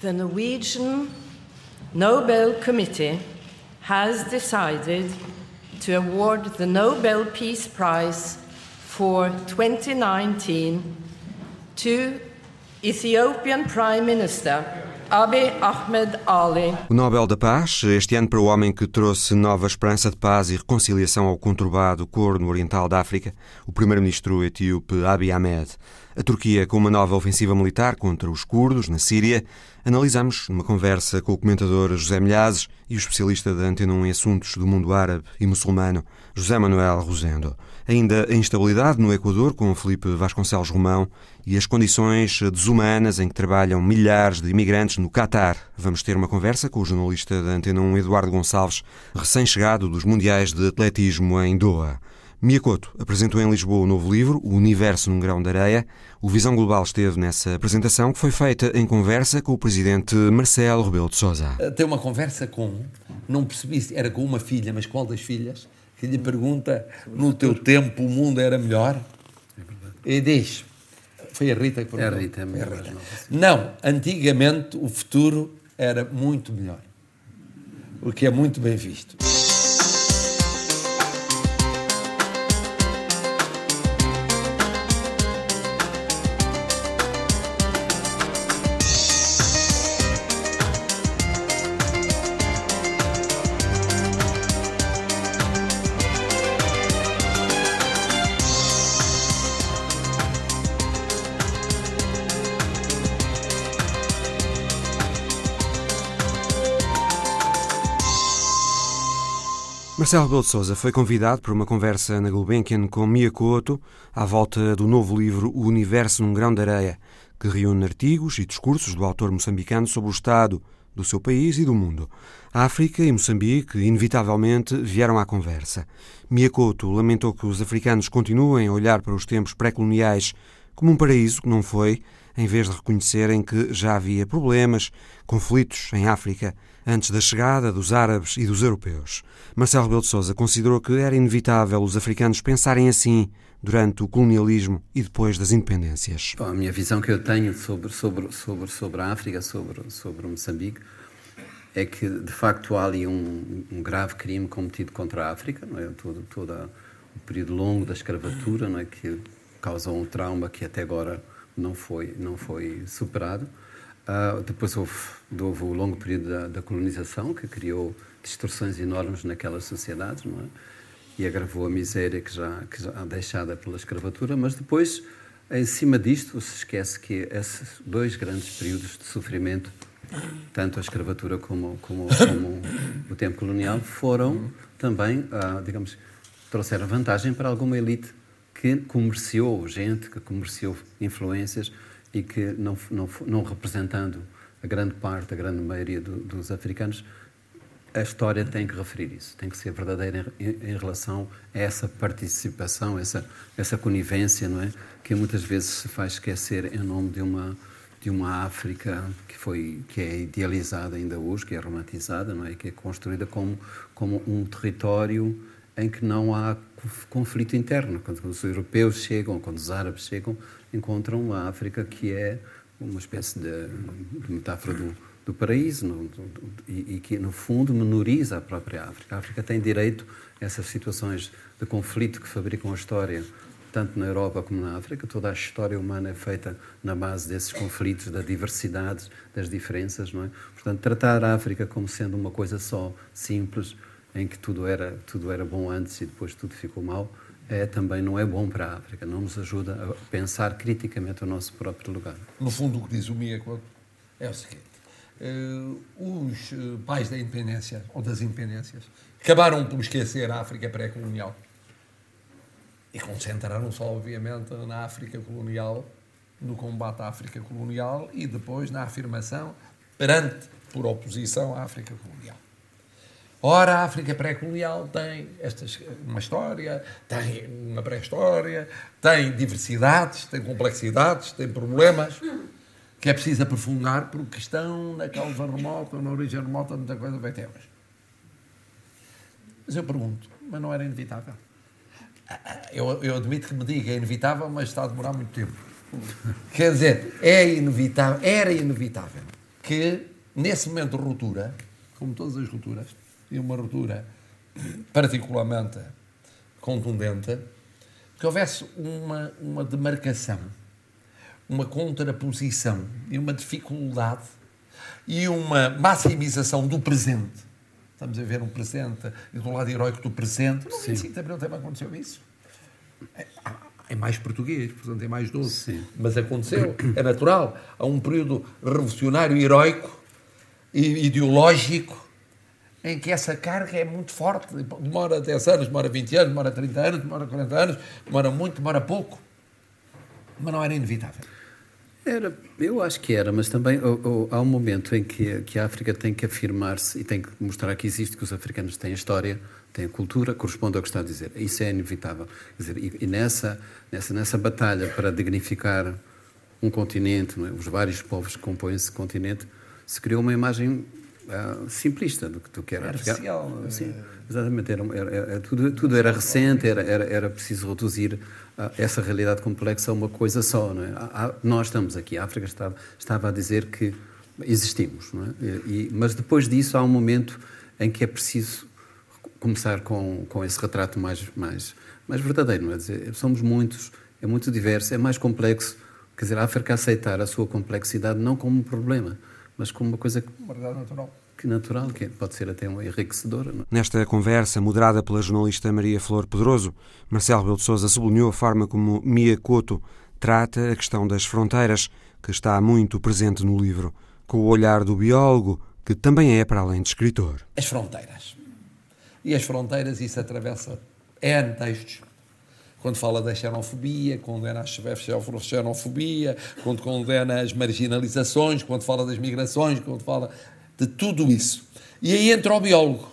The Norwegian Nobel Committee has decided to award the Nobel Peace Prize for 2019 to Ethiopian Prime Minister Abiy Ahmed Ali. O Nobel da Paz, este ano para o homem que trouxe nova esperança de paz e reconciliação ao conturbado corno oriental da África, o primeiro-ministro etíope Abiy Ahmed. A Turquia com uma nova ofensiva militar contra os curdos na Síria. Analisamos numa conversa com o comentador José Milhazes e o especialista da Antena 1 em assuntos do mundo árabe e muçulmano, José Manuel Rosendo. Ainda a instabilidade no Equador com Felipe Vasconcelos Romão e as condições desumanas em que trabalham milhares de imigrantes no Catar. Vamos ter uma conversa com o jornalista da Antena 1 Eduardo Gonçalves, recém-chegado dos Mundiais de Atletismo em Doha. Miyakoto apresentou em Lisboa o novo livro, O Universo num Grão de Areia. O Visão Global esteve nessa apresentação, que foi feita em conversa com o presidente Marcelo Rebelo de Sousa. Tem uma conversa com, não percebi se era com uma filha, mas qual das filhas, que lhe pergunta, no teu tempo o mundo era melhor? E diz, foi a Rita que perguntou. É a Rita, é a Rita. Não, antigamente o futuro era muito melhor, o que é muito bem visto. Marcelo Rebelo de Sousa foi convidado para uma conversa na Gulbenkian com Mia Couto à volta do novo livro O Universo num Grão de Areia, que reúne artigos e discursos do autor moçambicano sobre o estado do seu país e do mundo. A África e Moçambique, inevitavelmente, vieram à conversa. Mia Couto lamentou que os africanos continuem a olhar para os tempos pré-coloniais como um paraíso que não foi, em vez de reconhecerem que já havia problemas, conflitos em África antes da chegada dos árabes e dos europeus. Marcelo Rebelo de Sousa considerou que era inevitável os africanos pensarem assim durante o colonialismo e depois das independências. Bom, a minha visão que eu tenho sobre, sobre, sobre, sobre a África, sobre, sobre Moçambique, é que de facto há ali um, um grave crime cometido contra a África, não é? todo, o período longo da escravatura, não é? que causou um trauma que até agora não foi, não foi superado. Uh, depois houve, houve, o longo período da, da, colonização, que criou distorções enormes naquelas sociedades, não é? E agravou a miséria que já, que já deixada pela escravatura, mas depois, em cima disto, se esquece que esses dois grandes períodos de sofrimento, tanto a escravatura como, como, como o tempo colonial, foram também, uh, digamos, trouxeram vantagem para alguma elite que comerciou gente, que comerciou influências, e que, não, não, não representando a grande parte, a grande maioria do, dos africanos, a história tem que referir isso, tem que ser verdadeira em, em, relação a essa participação, essa, essa conivência, não é? Que muitas vezes se faz esquecer em nome de uma de uma África que foi que é idealizada ainda hoje, que é romantizada, não é? Que é construída como como um território em que não há conflito interno. Quando os europeus chegam, quando os árabes chegam, encontram uma África que é uma espécie de, metáfora do, do paraíso no, do, e, e, que, no fundo, menoriza a própria África. A África tem direito a essas situações de conflito que fabricam a história, tanto na Europa como na África. Toda a história humana é feita na base desses conflitos, da diversidade, das diferenças. Não é? Portanto, tratar a África como sendo uma coisa só, simples, em que tudo era, tudo era bom antes e depois tudo ficou mal, é, também não é bom para a África, não nos ajuda a pensar criticamente o nosso próprio lugar. No fundo, o que diz o Mieko é o seguinte: uh, os eh, pais da independência, ou das independências, acabaram por esquecer a África pré-colonial e concentraram-se, obviamente, na África colonial, no combate à África colonial e depois na afirmação perante, por oposição, à África colonial. Ora, a África pré-colonial tem estas, uma história, tem uma pré-história, tem diversidades, tem complexidades, tem problemas que é preciso aprofundar porque estão na causa remota, na origem remota, muita coisa vai ter. Mas eu pergunto, mas não era inevitável? Eu, eu admito que me diga, é inevitável, mas está a demorar muito tempo. Quer dizer, é inevitável, era inevitável que, nesse momento de ruptura, como todas as rupturas, e uma ruptura particularmente contundente, que houvesse uma, uma demarcação, uma contraposição e uma dificuldade e uma maximização do presente. Estamos a ver um presente e do lado heroico do presente. No 25 de Abril também aconteceu isso. É, é mais português, portanto é mais doce. Sim. Mas aconteceu, é natural. Há um período revolucionário, heroico e ideológico em que essa carga é muito forte. Demora 10 anos, demora 20 anos, demora 30 anos, demora 40 anos, demora muito, demora pouco. Mas não era inevitável. Era, eu acho que era, mas também ou, ou, há um momento em que, que a África tem que afirmar-se e tem que mostrar que existe, que os africanos têm história, têm cultura, corresponde ao que está a dizer. Isso é inevitável. Dizer, e, e, nessa, nessa, nessa batalha para dignificar um continente, é? os vários povos que compõem esse continente, se criou uma imagem uh, simplista do que tu queres. Artificial. Sim, exatamente. Era, era, era, tudo, tudo era recente, era, era, era preciso reduzir uh, essa realidade complexa a uma coisa só. Não é? Nós estamos aqui, a África estava, estava a dizer que existimos, não é? E, mas depois disso há um momento em que é preciso começar com, com esse retrato mais, mais, mais verdadeiro, não é? Dizer, somos muitos, é muito diverso, é mais complexo. Quer dizer, a África aceitar a sua complexidade não como um problema, mas como uma coisa uma verdade natural. Que natural, que pode ser até uma enriquecedora. Não? É? Nesta conversa, moderada pela jornalista Maria Flor Pedroso, Marcelo Rebelo de Sousa sublinhou a forma como Mia Couto trata a questão das fronteiras, que está muito presente no livro, com o olhar do biólogo, que também é para além de escritor. As fronteiras. E as fronteiras, isso atravessa N textos quando fala da xenofobia, condena a xenofobia, quando condena as marginalizações, quando fala das migrações, quando fala de tudo isso. E aí entra o biólogo.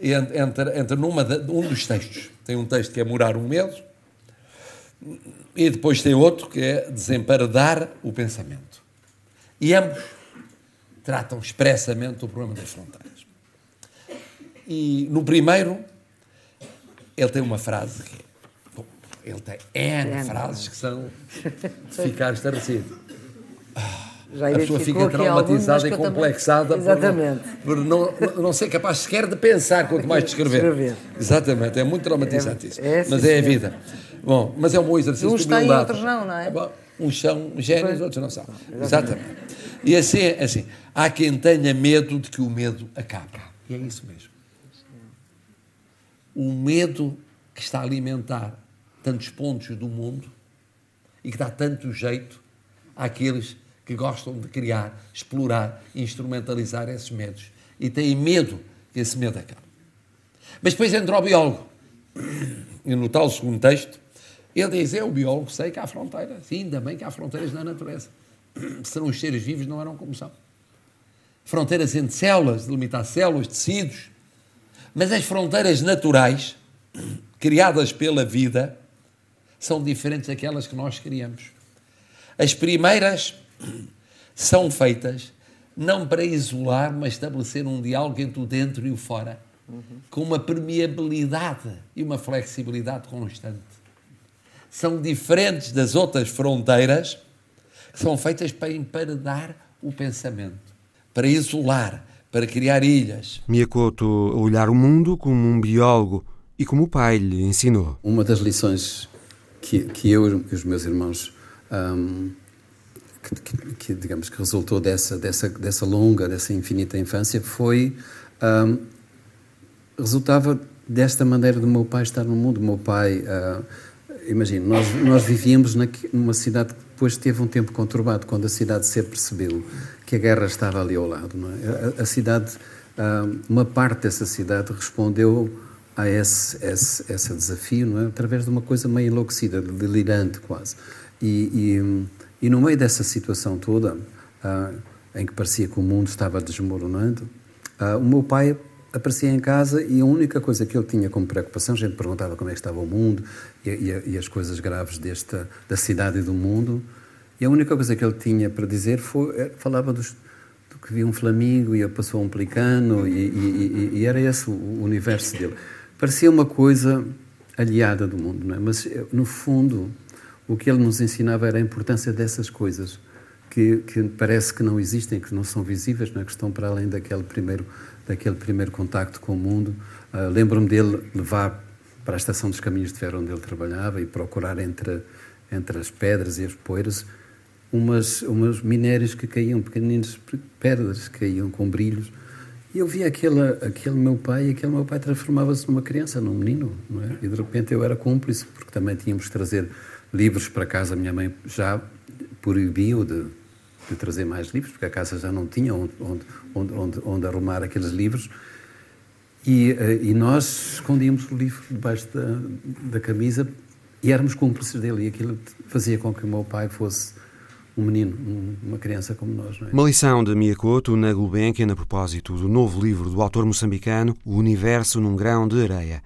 Entra, entra um dos textos. Tem um texto que é Morar o Medo, e depois tem outro que é Desemparedar o Pensamento. E ambos tratam expressamente do problema das fronteiras. E no primeiro, ele tem uma frase que bom, ele tem N frases que são de ficar estarrecido. Já a pessoa fica traumatizada e complexada Exatamente. por, não, por não, não ser capaz sequer de pensar, quanto mais de escrever. escrever. Exatamente, é muito traumatizante é, isso. É, mas é a vida. Bom, mas é um bom exercício Uns de humildade. Uns outros não, não é? Bom, uns são génios, outros não são. Exatamente. E assim, assim, há quem tenha medo de que o medo acabe. E é isso mesmo o medo que está a alimentar tantos pontos do mundo e que dá tanto jeito àqueles que gostam de criar, explorar, instrumentalizar esses medos e têm medo que esse medo acabe. Mas depois entra o biólogo e no tal segundo texto ele diz: Eu, biólogo, sei que há fronteiras, sim, ainda bem que há fronteiras na natureza. Serão os seres vivos, não eram como são. Fronteiras entre células, delimitar células, tecidos, mas as fronteiras naturais, criadas pela vida, são diferentes daquelas que nós criamos. As primeiras são feitas não para isolar, mas estabelecer um diálogo entre o dentro e o fora, com uma permeabilidade e uma flexibilidade constante. São diferentes das outras fronteiras que são feitas para emparedar o pensamento, para isolar, para criar ilhas. Miyakoto a olhar o mundo como um biólogo e como o pai lhe ensinou. Uma das lições que, que eu e os meus irmãos um, que, que, que, digamos que resultou dessa dessa dessa longa dessa infinita infância foi um, resultava desta maneira do meu pai estar no mundo. O meu pai, uh, imagina, nós nós vivíamos na, numa cidade depois teve um tempo conturbado quando a cidade se percebeu que a guerra estava ali ao lado. É? A, cidade, uma parte dessa cidade respondeu a esse, esse, esse desafio é? através de uma coisa meio enlouquecida, delirante quase. E, e, e no meio dessa situação toda, em que parecia que o mundo estava desmoronando, o meu pai aparecia em casa e a única coisa que ele tinha como preocupação, a gente perguntava como é que estava o mundo e, e, e as coisas graves desta, da cidade e do mundo, e a única coisa que ele tinha para dizer foi, eh, falava dos, do que via um flamingo e passou um pelicano e, e, e, era esse o universo dele. Parecia uma coisa aliada do mundo, não é? mas eh, no fundo o que ele nos ensinava era a importância dessas coisas que, que, parece que não existem, que não são visíveis, não é? que estão para além daquele primeiro, daquele primeiro contacto com o mundo. Uh, Lembro-me dele levar para a estação dos caminhos de ferro onde ele trabalhava e procurar entre, entre as pedras e as poeiras umas, umas minérios que caíam, pequeninas pedras que caíam com brilhos. E eu via aquele, aquele meu pai, e aquele meu pai transformava-se numa criança, num menino, não é? E de repente eu era cúmplice, porque também tínhamos que trazer livros para casa. A minha mãe já proibiu de, de trazer mais livros, porque a casa já não tinha onde, onde, onde, onde arrumar aqueles livros. E, eh, e, nós escondíamos o livro debaixo da, da camisa e éramos cúmplices dele. E aquilo fazia com que o meu pai fosse um menino, uma criança como nós. É? Uma lição de Miyakoto na Gulbenkian a propósito do novo livro do autor moçambicano O Universo num Grão de Areia.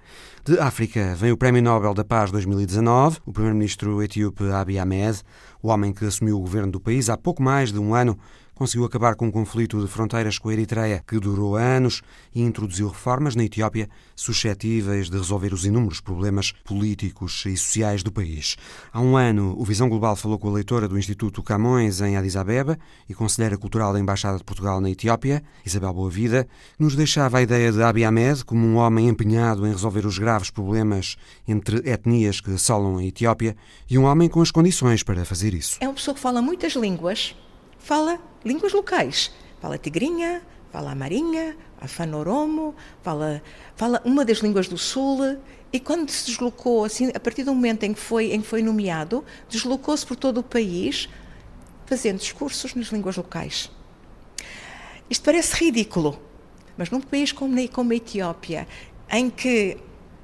De África vem o Prémio Nobel da Paz 2019, o primeiro-ministro etíope Abiy Ahmed, o homem que assumiu o governo do país há pouco mais de um ano, conseguiu acabar com um conflito de fronteiras com a Eritreia que durou anos e introduziu reformas na Etiópia suscetíveis de resolver os inúmeros problemas políticos e sociais do país. Há um ano, o Visão Global falou com a leitora do Instituto Camões em Addis Abeba e conselheira cultural da Embaixada de Portugal na Etiópia, Isabel Boavida, nos deixava a ideia de Abiy Ahmed como um homem empenhado em resolver os graves problemas entre etnias que assolam a Etiópia e um homem com as condições para fazer isso. É uma pessoa que fala muitas línguas, fala línguas locais. Fala tigrinha, fala amarinha, afanoromo, fala, fala uma das línguas do sul. E quando se deslocou, assim, a partir do momento em que foi, em que foi nomeado, deslocou-se por todo o país, fazendo discursos nas línguas locais. Isto parece ridículo, mas num país como, como a Etiópia, em que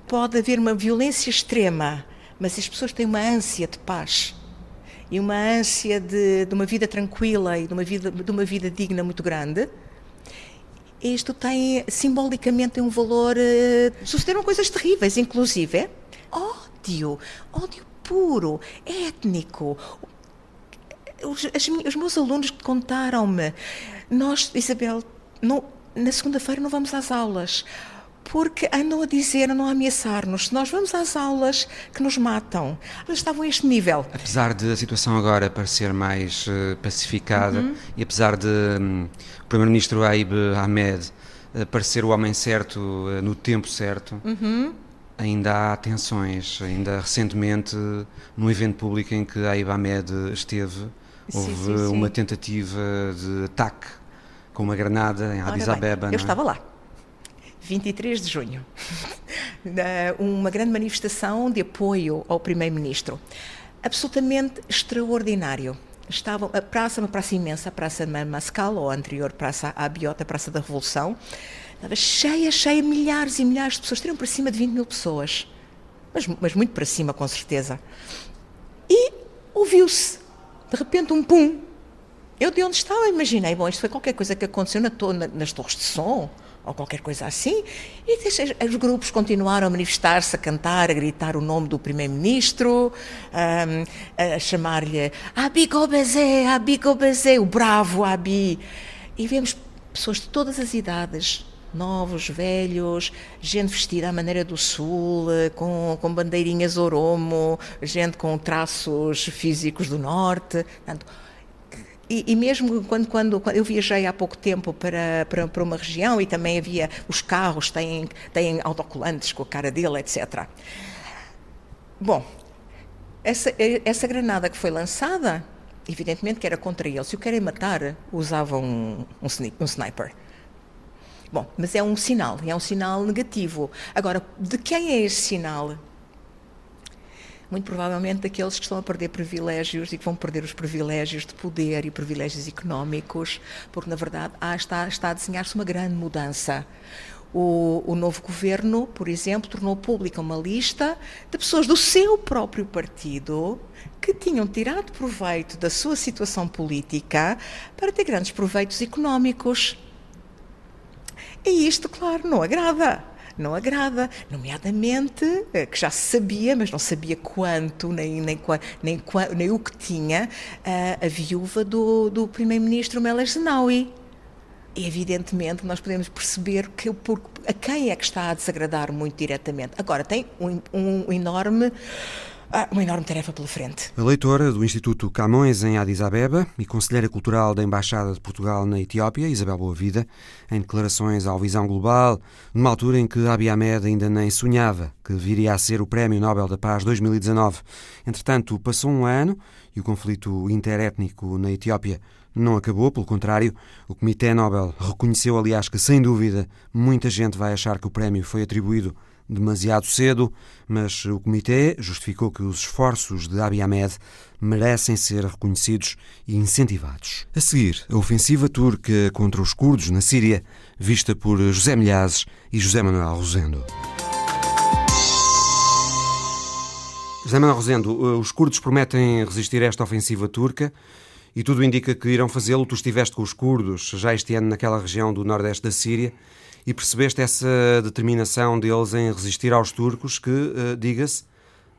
pode haver uma violência extrema, mas as pessoas têm uma ânsia de paz, e uma ânsia de, de uma vida tranquila e de uma vida, de uma vida digna muito grande, isto tem simbolicamente um valor. Uh, sucederam coisas terríveis, inclusive ódio, ódio puro, étnico. Os, as, os meus alunos contaram-me, nós, Isabel, não, na segunda-feira não vamos às aulas porque andam a dizer, andam a ameaçar-nos. Se nós vamos às aulas que nos matam, eles estavam a este nível. Apesar de a situação agora parecer mais uh, pacificada uhum. e apesar de um, o Primeiro-Ministro Aib Ahmed uh, parecer o homem certo uh, no tempo certo, uhum. ainda há tensões. Ainda recentemente, num evento público em que Aib Ahmed esteve, houve sim, sim, sim. uma tentativa de ataque com uma granada em Addis Abeba. Eu é? estava lá. 23 de junho, uma grande manifestação de apoio ao Primeiro-Ministro. Absolutamente extraordinário. Estava a praça, uma praça imensa, a Praça Mascal, ou a anterior Praça Abiota, Praça da Revolução, estava cheia, cheia, milhares e milhares de pessoas, teriam para cima de 20 mil pessoas, mas, mas muito para cima, com certeza. E ouviu-se, de repente, um pum. Eu de onde estava imaginei, bom, isto foi qualquer coisa que aconteceu na, nas torres de som, ou qualquer coisa assim, e os grupos continuaram a manifestar-se, a cantar, a gritar o nome do primeiro-ministro, um, a chamar-lhe Abi Gobezé, Abi Gobezé, o bravo Abi. E vemos pessoas de todas as idades, novos, velhos, gente vestida à maneira do sul, com, com bandeirinhas oromo, gente com traços físicos do norte. Portanto, e, e, mesmo quando, quando, quando, eu viajei há pouco tempo para, para, para, uma região e também havia os carros têm, têm autocolantes com a cara dele, etc. Bom, essa, essa granada que foi lançada, evidentemente que era contra ele. Se o querem matar, usavam um, um, um sniper. Bom, mas é um sinal, é um sinal negativo. Agora, de quem é esse sinal? Muito provavelmente daqueles que estão a perder privilégios e que vão perder os privilégios de poder e privilégios económicos, porque na verdade há, está, está a desenhar-se uma grande mudança. O, o, novo governo, por exemplo, tornou pública uma lista de pessoas do seu próprio partido que tinham tirado proveito da sua situação política para ter grandes proveitos económicos. E isto, claro, não agrada não agrada, nomeadamente, eh, que já se sabia, mas não sabia quanto, nem, nem, nem, nem o que tinha, a, eh, a viúva do, do primeiro-ministro Meles Zenawi. E, evidentemente, nós podemos perceber que por, a quem é que está a desagradar muito diretamente. Agora, tem um, um enorme ah, uma enorme tarefa pela frente. A leitora do Instituto Camões em Addis Abeba e conselheira cultural da Embaixada de Portugal na Etiópia, Isabel Boavida, em declarações ao Visão Global, numa altura em que Abiy Ahmed ainda nem sonhava que viria a ser o Prémio Nobel da Paz 2019. Entretanto, passou um ano e o conflito interétnico na Etiópia não acabou, pelo contrário, o Comitê Nobel reconheceu, aliás, que sem dúvida muita gente vai achar que o prémio foi atribuído demasiado cedo, mas o Comitê justificou que os esforços de Abiy Ahmed merecem ser reconhecidos e incentivados. A seguir, a ofensiva turca contra os curdos na Síria, vista por José Milhazes e José Manuel Rosendo. José Manuel Rosendo, os curdos prometem resistir a esta ofensiva turca e tudo indica que irão fazê-lo. Tu estiveste com os curdos já este ano naquela região do nordeste da Síria e percebeste essa determinação deles em resistir aos turcos, que, uh, diga-se,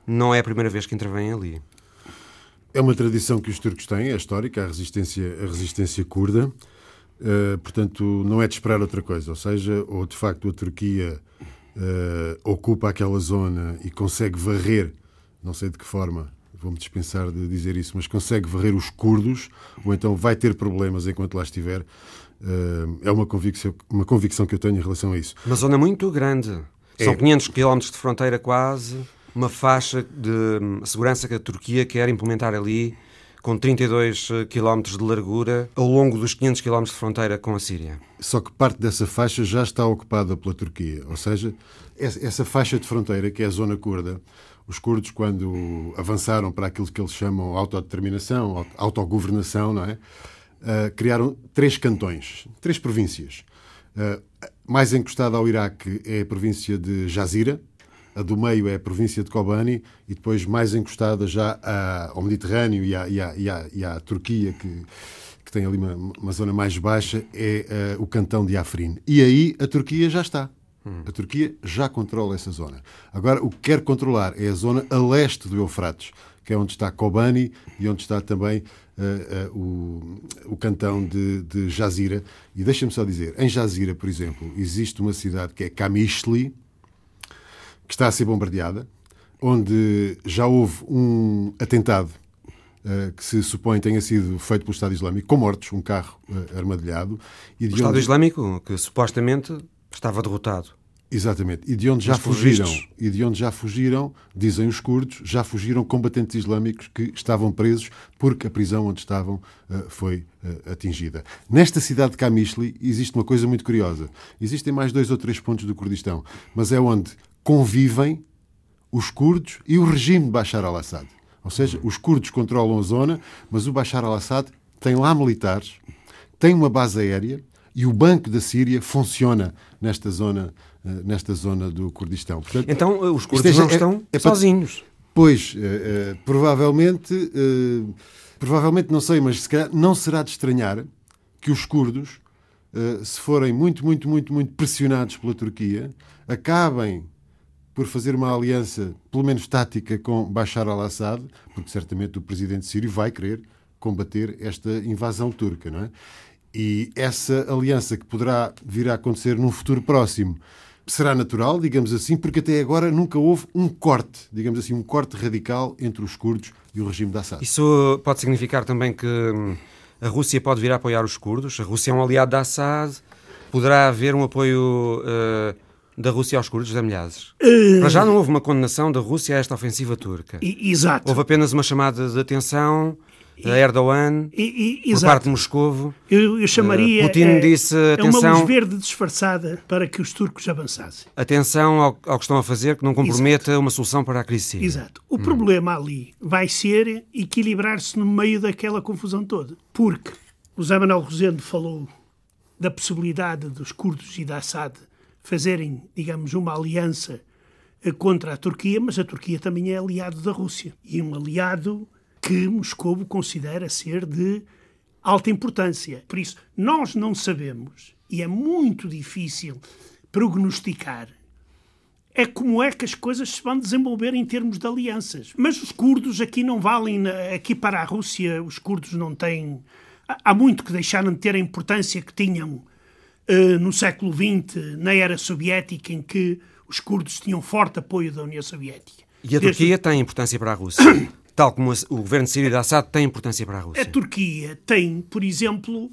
não é a primeira vez que intervêm ali. É uma tradição que os turcos têm, é histórica, a resistência, a resistência curda. Uh, portanto, não é de esperar outra coisa. Ou seja, ou de facto a Turquia uh, ocupa aquela zona e consegue varrer, não sei de que forma, vou-me dispensar de dizer isso, mas consegue varrer os curdos, ou então vai ter problemas enquanto lá estiver. Uh, é uma convicção, uma convicção que eu tenho em relação a isso. Uma zona muito grande. É. São 500 km de fronteira quase, uma faixa de hum, segurança que a Turquia quer implementar ali, com 32 km de largura, ao longo dos 500 km de fronteira com a Síria. Só que parte dessa faixa já está ocupada pela Turquia, ou seja, essa faixa de fronteira, que é a zona curda, os curdos, quando avançaram para aquilo que eles chamam autodeterminação, autogovernação, não é? Uh, criaram três cantões, três províncias. Uh, mais encostada ao Iraque é a província de Jazira, a do meio é a província de Kobani e depois mais encostada já ao Mediterrâneo e à, e à, e à, e à Turquia, que, que, tem ali uma, uma zona mais baixa, é uh, o cantão de Afrin. E aí a Turquia já está. Hum. A Turquia já controla essa zona. Agora, o que quer controlar é a zona a leste do Eufrates, que é onde está Kobani e onde está também uh, uh, o, o cantão de, de Jazira. E deixa-me só dizer, em Jazira, por exemplo, existe uma cidade que é Kamishli, que está a ser bombardeada, onde já houve um atentado uh, que se supõe tenha sido feito pelo Estado Islâmico, com mortos, um carro armadilhado. E o Estado onde... Islâmico, que supostamente estava derrotado. Exatamente. E de onde já fugiram, e de onde já fugiram, dizem os curdos, já fugiram combatentes islâmicos que estavam presos porque a prisão onde estavam uh, foi uh, atingida. Nesta cidade de Kamishli existe uma coisa muito curiosa. Existem mais dois ou três pontos do Kurdistão, mas é onde convivem os curdos e o regime de Bashar al-Assad. Ou seja, os curdos controlam a zona, mas o Bashar al-Assad tem lá militares, tem uma base aérea e o Banco da Síria funciona nesta zona eh, nesta zona do Kurdistão. Portanto, então eh, os curdos é, não estão é, é sozinhos. Pois, uh, provavelmente, provavelmente não sei, mas se calhar não será de estranhar que os curdos, se forem muito, muito, muito, muito pressionados pela Turquia, acabem por fazer uma aliança, pelo menos tática, com Bashar al-Assad, porque certamente o presidente sírio vai querer combater esta invasão turca, não é? E essa aliança que poderá vir a acontecer num futuro próximo será natural, digamos assim, porque até agora nunca houve um corte, digamos assim, um corte radical entre os curdos e o regime de Assad. Isso pode significar também que hum, a Rússia pode vir a apoiar os curdos? A Rússia é um aliado de Assad? Poderá haver um apoio uh, da Rússia aos curdos, da Milhazes? Uh... já não houve uma condenação da Rússia a esta ofensiva turca. Exato. Houve apenas uma chamada de atenção da Erdogan, e, e, por parte de Moscovo. Eu, eu chamaria. Uh, Putin é, disse atenção. É uma luz verde disfarçada para que os turcos avançassem. Atenção ao, ao que estão a fazer, que não comprometa Exato. uma solução para a crise síria. Exato. O hum. problema ali vai ser equilibrar-se no meio daquela confusão toda. Porque o Zé Manuel Rosendo falou da possibilidade dos curdos e da Assad fazerem, digamos, uma aliança eh, contra a Turquia, mas a Turquia também é aliado da Rússia. E um aliado que Moscou considera ser de alta importância. Por isso, nós não sabemos, e é muito difícil prognosticar, é como é que as coisas se vão desenvolver em termos de alianças. Mas os curdos aqui não valem, aqui para a Rússia, os curdos não têm. Há muito que deixaram de ter a importância que tinham uh, no século XX, na era soviética, em que os curdos tinham forte apoio da União Soviética. E a Desde- Turquia tem importância para a Rússia. Tal como o governo sírio de Assad tem importância para a Rússia. A Turquia tem, por exemplo,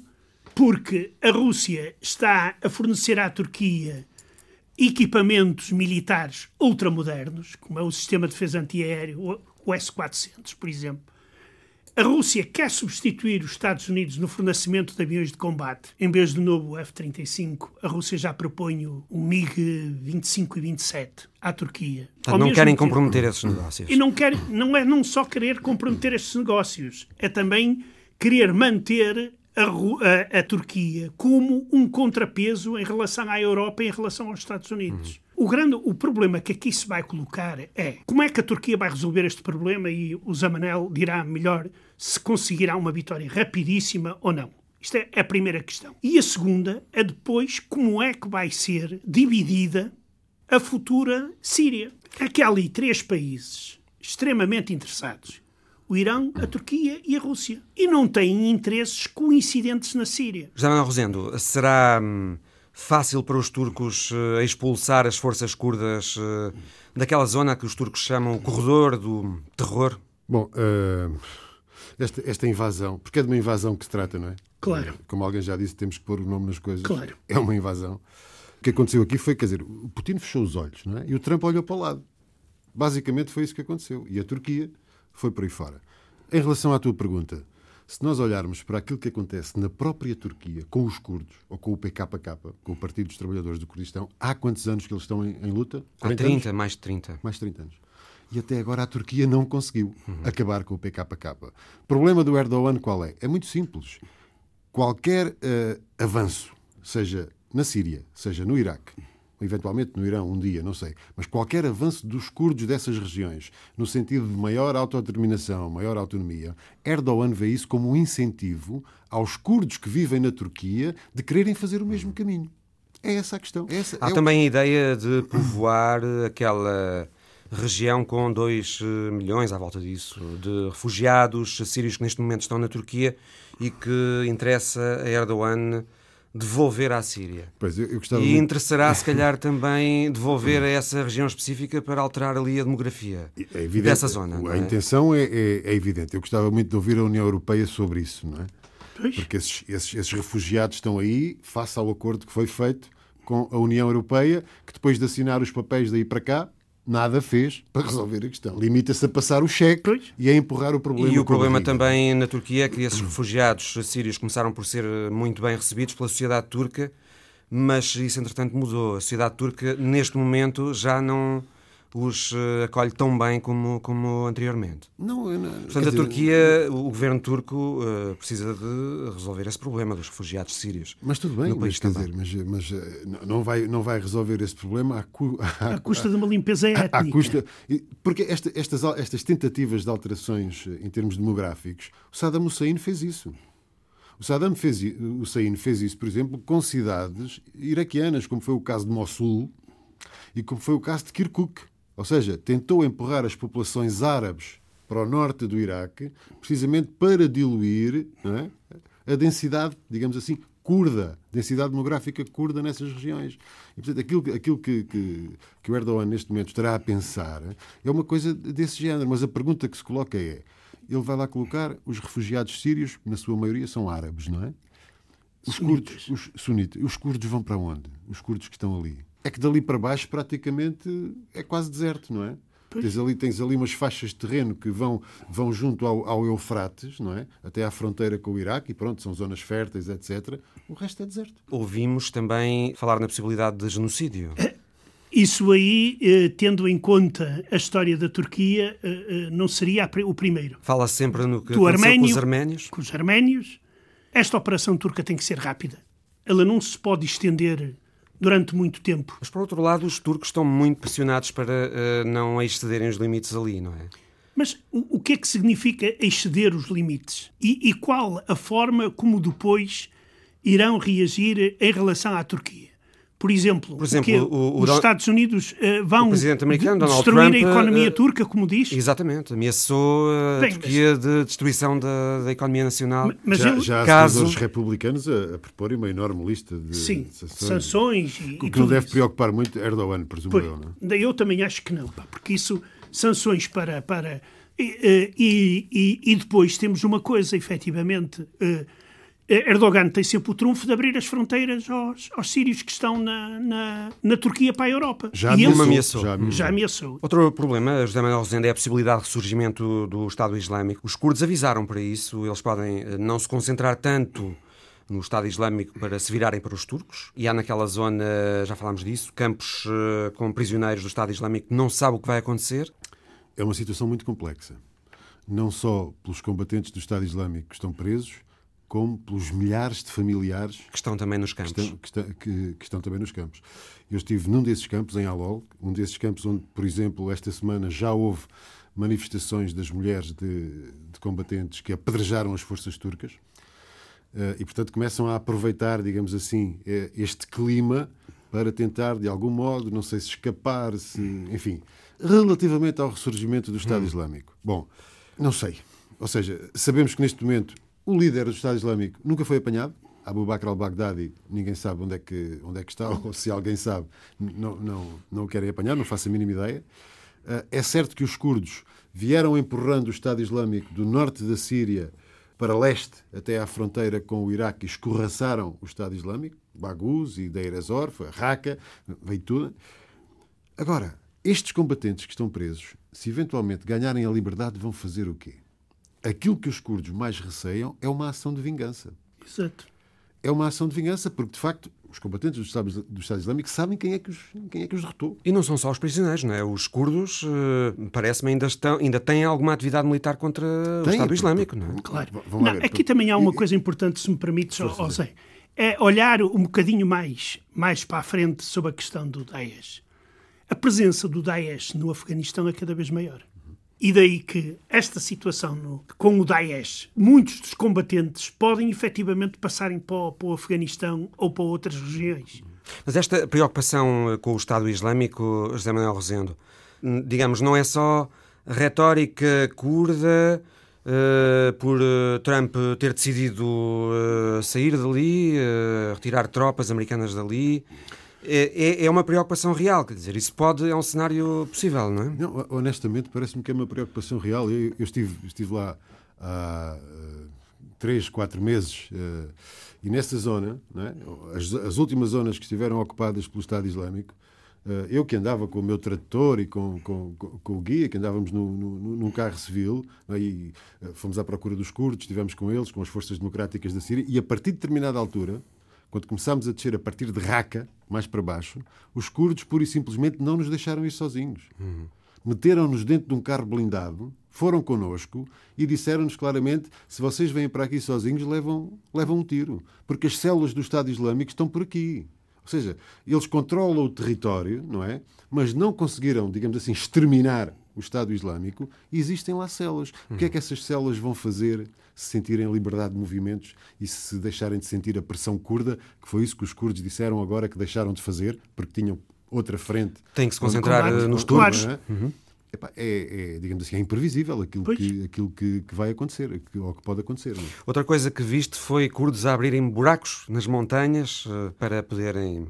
porque a Rússia está a fornecer à Turquia equipamentos militares ultramodernos, como é o sistema de defesa antiaéreo, o- o S-400, por exemplo. A Rússia quer substituir os Estados Unidos no fornecimento de aviões de combate. Em vez do novo F-35, a Rússia já propõe o o MiG-25 e 27 à Turquia. Portanto, não querem tempo- comprometer esses negócios. e não, quer, não é não só querer comprometer estes negócios, é também querer manter a, a- a Turquia como um contrapeso em relação à Europa e em relação aos Estados Unidos. O, grande, o problema que aqui se vai colocar é como é que a Turquia vai resolver este problema e o Zamanel dirá melhor se conseguirá uma vitória rapidíssima ou não. Isto é a primeira questão. E a segunda é depois como é que vai ser dividida a futura Síria. Aqui há ali três países extremamente interessados: o Irão, a Turquia e a Rússia. E não têm interesses coincidentes na Síria. José Manuel Rosendo, será hum, fácil para os turcos eh, expulsar as forças curdas eh, daquela zona que os turcos chamam o corredor do terror? Bom, eh, esta, esta invasão, porque é de uma invasão que se trata, não é? Claro. Como alguém já disse, temos que pôr o nome nas coisas. Claro. É uma invasão. O que aconteceu aqui foi, quer dizer, o Putin fechou os olhos, não é? E o Trump olhou para o lado. Basicamente foi isso que aconteceu. E a Turquia foi por aí fora. Em relação à tua pergunta, se nós olharmos para aquilo que acontece na própria Turquia com os curdos, ou com o PKK, com o Partido dos Trabalhadores do Kurdistão, há quantos anos que eles estão em, em luta? Há 40 anos? 30, mais de 30. mais 30 anos. E até agora a Turquia não conseguiu acabar com o PKK. O problema do Erdogan qual é? É muito simples. Qualquer eh, avanço, seja na Síria, seja no Iraque, eventualmente no Irão um dia, não sei, mas qualquer avanço dos curdos dessas regiões, no sentido de maior autodeterminação, maior autonomia, Erdogan vê isso como um incentivo aos curdos que vivem na Turquia de quererem fazer o mesmo caminho. É essa a questão. É essa, Há é o- também a ideia de povoar aquela região com 2 milhões, à volta disso, de refugiados sírios que neste momento estão na Turquia e que interessa a Erdogan devolver à Síria. Pois, eu, eu gostava E muito- interessará, se calhar, também devolver a essa região específica para alterar ali a demografia É evidente, dessa zona. A é? intenção é, é- é evidente. Eu gostava muito de ouvir a União Europeia sobre isso, não é? Pois. Porque esses, esses- esses refugiados estão aí, face ao acordo que foi feito com a União Europeia, que depois de assinar os papéis daí para cá, nada fez para resolver a questão. Limita-se a passar o cheque e a empurrar o problema. E o problema também na Turquia é que esses refugiados sírios começaram por ser muito bem recebidos pela sociedade turca, mas isso entretanto mudou. A sociedade turca, neste momento, já não os eh, acolhe tão bem como, como anteriormente. Não, não- Portanto, a dizer, Turquia, o governo turco eh, precisa de resolver esse problema dos refugiados sírios. Mas tudo bem, no mas, país quer também. dizer, mas, mas, eh, não- vai, não vai resolver esse problema à, cu- à- À custa de uma limpeza à étnica. custa. e- Porque esta- estas, estas tentativas de alterações em termos demográficos, o Saddam Hussein fez isso. O Saddam fez, Hussein fez isso, por exemplo, com cidades iraquianas, como foi o caso de Mossul e como foi o caso de Kirkuk. Ou seja, tentou empurrar as populações árabes para o norte do Iraque, precisamente para diluir é, a densidade, digamos assim, curda, densidade demográfica curda nessas regiões. E, portanto, aquilo, que- aquilo que, que, que o Erdogan neste momento estará a pensar é uma coisa desse género. Mas a pergunta que se coloca é: ele vai lá colocar os refugiados sírios, que na sua maioria são árabes, não é? Os curdos, os sunitas, os curdos vão para onde? Os curdos que estão ali. É que dali para baixo praticamente é quase deserto, não é? Tens ali, tens ali umas faixas de terreno que vão, vão junto ao, ao Eufrates, não é? Até à fronteira com o Iraque, e pronto, são zonas férteis, etc. O resto é deserto. Ouvimos também falar na possibilidade de genocídio. Isso aí, eh, tendo em conta a história da Turquia, eh, eh, não seria o primeiro. Fala sempre no que Do aconteceu com os arménios. com os arménios. Esta operação turca tem que ser rápida. Ela não se pode estender durante muito tempo. Mas, por outro lado, os turcos estão muito pressionados para eh, não excederem os limites ali, não é? Mas o, o que é que significa exceder os limites? E, e qual a forma como depois irão reagir em relação à Turquia? Por exemplo, Por exemplo, que o- o os Estados Unidos eh, vão o presidente americano, de- Donald destruir Trump, a economia eh, turca, como diz? Exatamente. Ameaçou eh, a Bem, Turquia de destruição da, da economia nacional. Mas já, ele- já há caso- senadores republicanos a, a proporem uma enorme lista de Sim, sanções. sanções e, O e que não deve isso. preocupar muito Erdogan, presumo Pois, eu, não é? daí eu também acho que não, pá, porque isso sanções para. para e, e, e depois temos uma coisa, efetivamente. Erdogan tem sempre o trunfo de abrir as fronteiras aos, aos sírios que estão na, na, na, Turquia para a Europa. Já, e ameaçou, ameaçou, já, ameaçou. já ameaçou. Outro problema, José Manuel Rosendo, é a possibilidade de ressurgimento do Estado Islâmico. Os curdos avisaram para isso, eles podem não se concentrar tanto no Estado Islâmico para se virarem para os turcos. E há naquela zona, já falámos disso, campos uh, com prisioneiros do Estado Islâmico que não sabe o que vai acontecer. É uma situação muito complexa. Não só pelos combatentes do Estado Islâmico que estão presos, como pelos milhares de familiares que estão também nos campos. Que estão, que estão, que, que estão também nos campos. Eu estive num desses campos, em Alol, um desses campos onde, por exemplo, esta semana já houve manifestações das mulheres de, de combatentes que apedrejaram as forças turcas. Uh, e, portanto, começam a aproveitar, digamos assim, eh, este clima para tentar, de algum modo, não sei se escapar, se, enfim, relativamente ao ressurgimento do Estado hum. Islâmico. Bom, não sei. Ou seja, sabemos que neste momento o líder do Estado Islâmico nunca foi apanhado. Abu Bakr al-Baghdadi, ninguém sabe onde é, que, onde é que está, ou se alguém sabe, não, não, não o querem apanhar, não faço a mínima ideia. Uh, é certo que os curdos vieram empurrando o Estado Islâmico do norte da Síria para leste, até à fronteira com o Iraque, e escorraçaram o Estado Islâmico, Baguz e Deir ez-Zor, Raqqa, veio tudo. Agora, estes combatentes que estão presos, se eventualmente ganharem a liberdade, vão fazer o quê? Aquilo que os curdos mais receiam é uma ação de vingança. Exato. É uma ação de vingança, porque de facto os combatentes do Estado, do Estado Islâmico sabem quem é, que os, quem é que os derrotou. E não são só os prisioneiros, não é? Os curdos, uh, parece-me, ainda, estão, ainda têm alguma atividade militar contra Tem, o Estado Islâmico, não é? Claro. Não, aqui também há uma coisa importante, se me permites, José. É olhar um bocadinho mais, mais para a frente sobre a questão do Daesh. A presença do Daesh no Afeganistão é cada vez maior. E daí que esta situação no, com o Daesh, muitos dos combatentes podem efetivamente passarem para o, para o Afeganistão ou para outras regiões. Mas esta preocupação com o Estado Islâmico, José Manuel Rosendo, digamos, não é só retórica curda uh, por uh, Trump ter decidido uh, sair dali, retirar tropas americanas dali. É, é, é uma preocupação real, quer dizer, isso pode, é um cenário possível, não é? Não, honestamente, parece-me que é uma preocupação real. Eu, eu estive, estive lá há uh, três, quatro meses uh, e nessa zona, é? as, as, últimas zonas que estiveram ocupadas pelo Estado Islâmico, uh, eu que andava com o meu tradutor e com, com, com o guia, que andávamos no, no, num carro civil, é? e fomos à procura dos curdos, estivemos com eles, com as forças democráticas da Síria, e a partir de determinada altura, quando começámos a descer a partir de Raqqa, mais para baixo, os curdos pura e simplesmente não nos deixaram ir sozinhos. Uhum. Meteram-nos dentro de um carro blindado, foram connosco e disseram-nos claramente: se vocês vêm para aqui sozinhos, levam, levam um tiro. Porque as células do Estado Islâmico estão por aqui. Ou seja, eles controlam o território, não é? Mas não conseguiram, digamos assim, exterminar o Estado Islâmico existem lá células. O que é que essas células vão fazer se sentirem liberdade de movimentos e se deixarem de sentir a pressão curda, que foi isso que os curdos disseram agora que deixaram de fazer, porque tinham outra frente. Tem que se concentrar nos turcos. É? Uhum. É, é, digamos assim, é imprevisível aquilo, que, aquilo que, que, vai acontecer, que, ou que pode acontecer. Não? É? Outra coisa que viste foi curdos a abrirem buracos nas montanhas uh, para poderem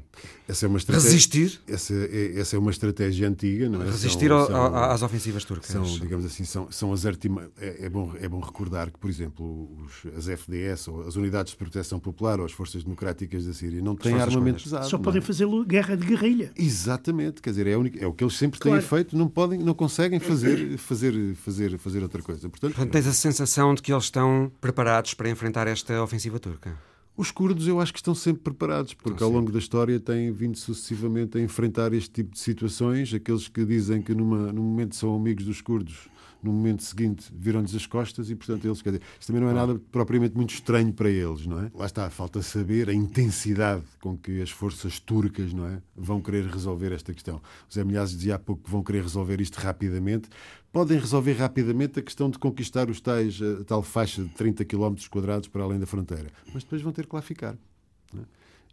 essa é uma resistir. Essa é, essa é uma estratégia antiga, não é? Resistir são, são, às ofensivas turcas. São, digamos assim, são, são as artima... É, é, bom, é bom recordar que, por exemplo, os, as FDS, ou as Unidades de Proteção Popular, ou as Forças Democráticas da Síria, não têm armamento pesado. Só podem é? fazer guerra de guerrilha. Exatamente, quer dizer, é, único, é o que eles sempre claro. têm feito, não podem, não conseguem fazer, fazer, fazer, fazer outra coisa. Portanto, Portanto, tens a sensação de que eles estão preparados para enfrentar esta ofensiva turca? Os curdos eu acho que estão sempre preparados, porque ao longo da história têm vindo sucessivamente a enfrentar este tipo de situações. Aqueles que dizem que numa, num momento são amigos dos curdos no momento seguinte viram-lhes as costas e, portanto, eles, quer dizer, isto também não é nada propriamente muito estranho para eles, não é? Lá está, falta saber a intensidade com que as forças turcas, não é, vão querer resolver esta questão. O Zé Milhazes dizia há pouco que vão querer resolver isto rapidamente. Podem resolver rapidamente a questão de conquistar os tais, a tal faixa de 30 km quadrados para além da fronteira, mas depois vão ter que lá ficar.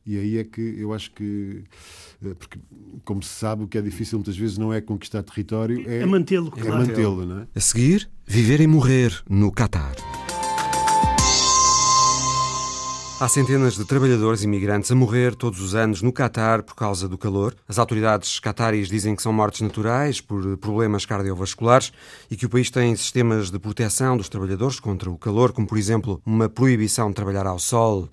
E aí é que eu acho que, eh, porque como se sabe, o que é difícil muitas vezes não é conquistar território, é, é mantê-lo. É mantê-lo, não é? A seguir, viver e morrer no Catar. Há centenas de trabalhadores imigrantes a morrer todos os anos no Catar por causa do calor. As autoridades cataris dizem que são mortes naturais por problemas cardiovasculares e que o país tem sistemas de proteção dos trabalhadores contra o calor, como por exemplo uma proibição de trabalhar ao sol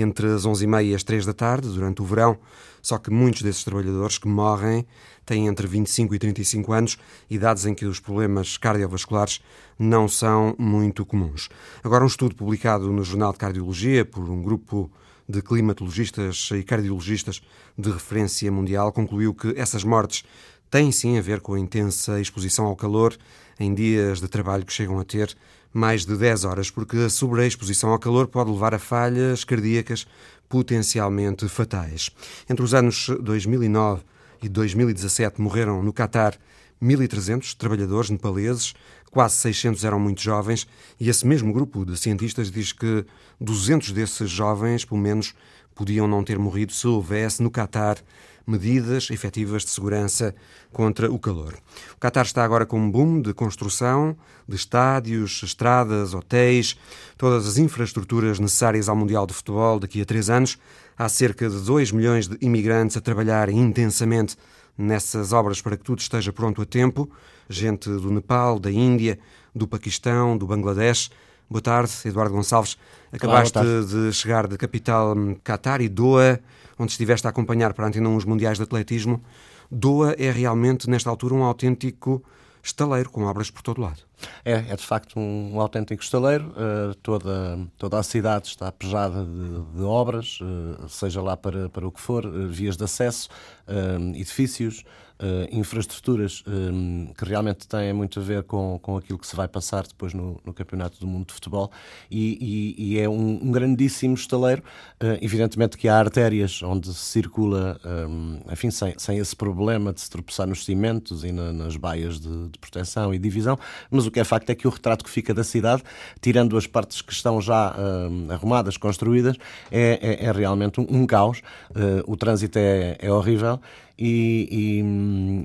entre as 11h30 e as 3 da tarde durante o verão. Só que muitos desses trabalhadores que morrem têm entre 25 e 35 anos, idades em que os problemas cardiovasculares não são muito comuns. Agora, um estudo publicado no Jornal de Cardiologia por um grupo de climatologistas e cardiologistas de referência mundial concluiu que essas mortes têm sim a ver com a intensa exposição ao calor em dias de trabalho que chegam a ter mais de 10 horas, porque a sobreexposição ao calor pode levar a falhas cardíacas potencialmente fatais. Entre os anos 2009 e 2017 morreram no Catar 1.300 trabalhadores nepaleses, quase 600 eram muito jovens, e esse mesmo grupo de cientistas diz que 200 desses jovens, pelo menos, podiam não ter morrido se houvesse no Catar medidas efetivas de segurança contra o calor. O Qatar está agora com um boom de construção de estádios, estradas, hotéis, todas as infraestruturas necessárias ao Mundial de Futebol daqui a três anos. Há cerca de 2 milhões de imigrantes a trabalharem intensamente nessas obras para que tudo esteja pronto a tempo. Gente do Nepal, da Índia, do Paquistão, do Bangladesh. Boa tarde, Eduardo Gonçalves. Acabaste Olá, de chegar da capital Qatar e Doha onde estiveste a acompanhar para a Antena uns Mundiais de Atletismo, Doa é realmente, nesta altura, um autêntico estaleiro, com obras por todo lado. É, é de facto um, um autêntico estaleiro. Uh, toda, toda a cidade está pejada de, de obras, uh, seja lá para, para o que for, uh, vias de acesso, edifícios, uh, infraestruturas um, eh, que realmente têm muito a ver com, com aquilo que se vai passar depois no, no Campeonato do Mundo de Futebol e, e, e é um, um, grandíssimo estaleiro. Uh, evidentemente que há artérias onde se circula, um, enfim, sem, sem esse problema de se tropeçar nos cimentos e na, nas baias de, de, proteção e divisão, mas o que é facto é que o retrato que fica da cidade, tirando as partes que estão já arrumadas, construídas, é, é, é realmente um, caos. Uh, o trânsito é, é horrível e,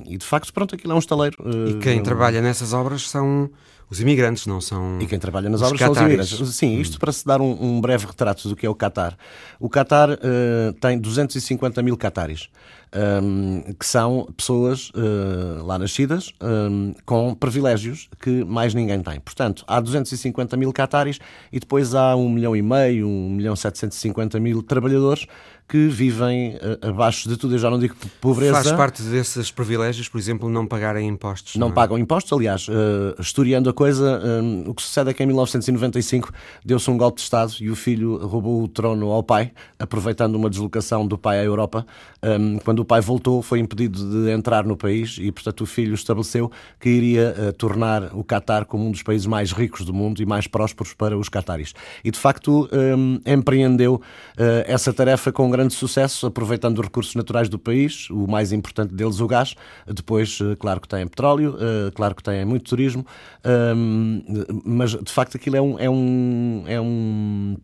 e, e, de facto, pronto, aquilo é um estaleiro. E quem uh, trabalha nessas obras são os imigrantes, não são. E quem trabalha nas obras catares. são os imigrantes. Sim, isto hum. para se dar um, um, breve retrato do que é o Qatar. O Qatar uh, tem 250 mil cataris um, que são pessoas uh, lá nascidas um, com privilégios que mais ninguém tem. Portanto, há 250 mil cataris e depois há 1 milhão e meio, 1 milhão 750 mil trabalhadores que vivem uh, abaixo de tudo. Eu já não digo pobreza. Faz parte desses privilégios, por exemplo, não pagarem impostos. Não, não é? pagam impostos. Aliás, uh, historiando a coisa, um, o que sucede é que em 1995 deu-se um golpe de Estado e o filho roubou o trono ao pai, aproveitando uma deslocação do pai à Europa. Um, quando o pai voltou, foi impedido de entrar no país e, portanto, o filho estabeleceu que iria uh, tornar o Qatar como um dos países mais ricos do mundo e mais prósperos para os cataris. E, de facto, um, empreendeu uh, essa tarefa com grande sucesso, aproveitando os recursos naturais do país, o mais importante deles, o gás. Depois, uh, claro que tem petróleo, claro que tem muito turismo, um, mas, de facto, aquilo é um. É um, é um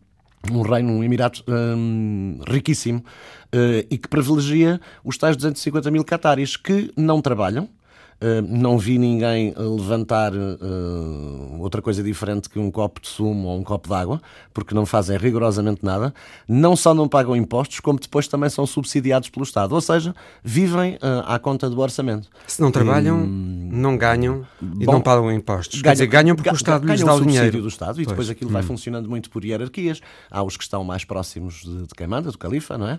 um reino, um Emirato hum, riquíssimo uh, e que privilegia os tais 250 mil cataris que não trabalham, Uh, não vi ninguém levantar uh, outra coisa diferente que um copo de sumo ou um copo de água, porque não fazem rigorosamente nada. Não só não pagam impostos, como depois também são subsidiados pelo Estado. Ou seja, vivem uh, à conta do orçamento. Se não trabalham, hum, não ganham e bom, não pagam impostos. Ganham, Quer dizer, ganham porque o Estado lhes dá o dinheiro. do Estado e pois. depois aquilo hum. vai funcionando muito por hierarquias. Há os que estão mais próximos de, de quem manda, do califa, não é?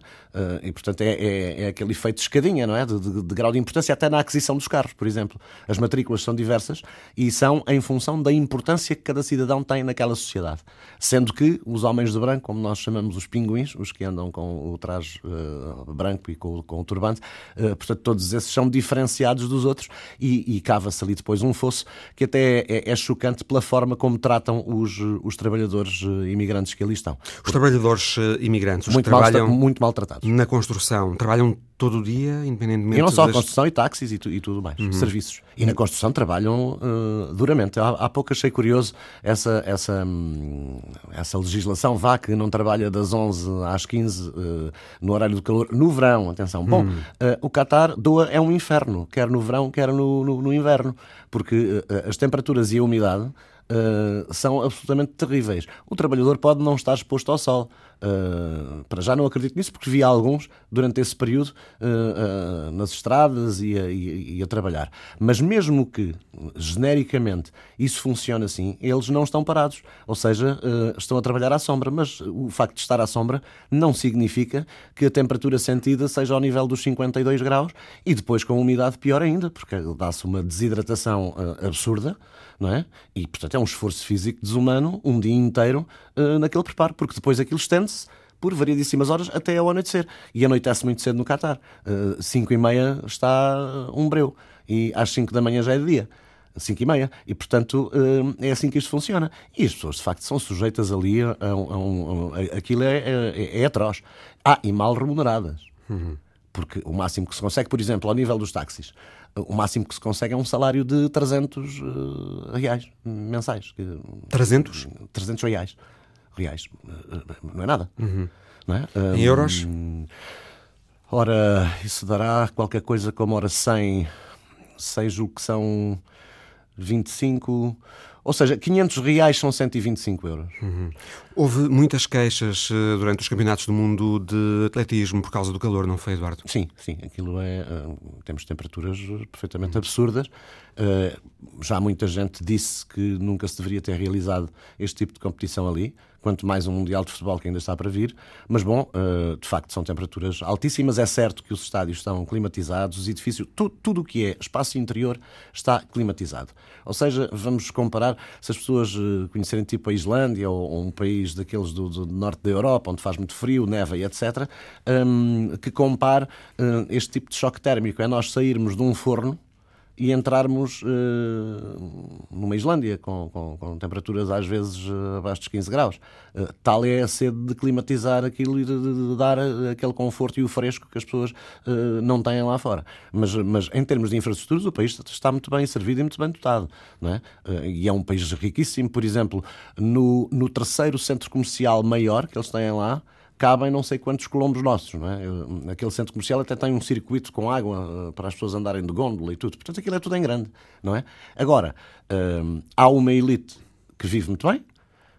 e portanto é, é, é, aquele efeito de escadinha, não é? De, de, de grau de importância até na aquisição dos carros, por exemplo exemplo. As matrículas são diversas e são em função da importância que cada cidadão tem naquela sociedade. Sendo que os homens de branco, como nós chamamos os pinguins, os que andam com o traje uh, branco e com, com o turbante, uh, portanto, todos esses são diferenciados dos outros e, e cava-se ali depois um fosso que até é, é, chocante pela forma como tratam os, os trabalhadores uh, imigrantes que ali estão. Os trabalhadores imigrantes, os muito que trabalham mal, muito maltratados. Na construção, trabalham todo o dia, independentemente... E não só das... construção e táxis e, tu, e tudo mais, uhum. serviços. E na construção trabalham uh, duramente. Há, há pouco achei curioso essa, essa, hum, essa legislação, vá, que não trabalha das 11 às 15 uh, no horário do calor, no verão, atenção. Bom, uh, o Qatar doa é um inferno, quer no verão, quer no, no, no inverno, porque as temperaturas e a umidade são absolutamente terríveis. O trabalhador pode não estar exposto ao sol, Uh, para já não acredito nisso, porque vi alguns durante esse período uh, uh, nas estradas e a, e, a, trabalhar. Mas mesmo que genericamente isso funcione assim, eles não estão parados. Ou seja, estão a trabalhar à sombra. Mas o facto de estar à sombra não significa que a temperatura sentida seja ao nível dos 52 graus e depois com umidade pior ainda, porque dá-se uma desidratação absurda. Não é? E, portanto, é um esforço físico desumano um dia inteiro naquele preparo, porque depois aquilo estende por variedíssimas horas até ao anoitecer. E anoitece muito cedo no Qatar. 5 uh, e meia está um breu. E às 5 da manhã já é de dia. 5 e meia. E, portanto, uh, é assim que isto funciona. E as pessoas, de facto, são sujeitas ali a, a, um, a aquilo é, é, é, atroz. Ah, e mal remuneradas. Uhum. Porque o máximo que se consegue, por exemplo, ao nível dos táxis, o máximo que se consegue é um salário de 300 uh, reais mensais. 300? 300 reais reais. Não é nada. Uhum. Não é? Em um, euros? Ora, isso dará qualquer coisa como ora 100, seja o que são 25 ou seja, 500 reais são 125 euros. Uhum. Houve muitas queixas uh, durante os campeonatos do mundo de atletismo por causa do calor, não foi, Eduardo? Sim, sim. Aquilo é. Uh, temos temperaturas perfeitamente uhum. absurdas. Uh, já muita gente disse que nunca se deveria ter realizado este tipo de competição ali quanto mais um Mundial de Futebol que ainda está para vir. Mas, bom, uh, de facto, são temperaturas altíssimas. É certo que os estádios estão climatizados, os edifícios, tu, tudo o que é espaço interior está climatizado. Ou seja, vamos comparar, se as pessoas uh, conhecerem tipo a Islândia ou, um país daqueles do, do, norte da Europa, onde faz muito frio, neva e etc., um, que compare uh, este tipo de choque térmico. É nós sairmos de um forno e entrarmos uh, numa Islândia com, com, com, temperaturas às vezes uh, abaixo dos 15 graus. Uh, tal é a sede de climatizar aquilo e de, de, dar aquele conforto e o fresco que as pessoas não têm lá fora. Mas, mas em termos de infraestruturas, o país está muito bem servido e muito bem dotado. Não é? e é um país riquíssimo. Por exemplo, no, no terceiro centro comercial maior que eles têm lá, cabem não sei quantos quilómetros nossos. Não é? Aquele centro comercial até tem um circuito com água eh, para as pessoas andarem de gôndola e tudo. Portanto, aquilo é tudo em grande. Não é? Agora, hum, há uma elite que vive muito bem,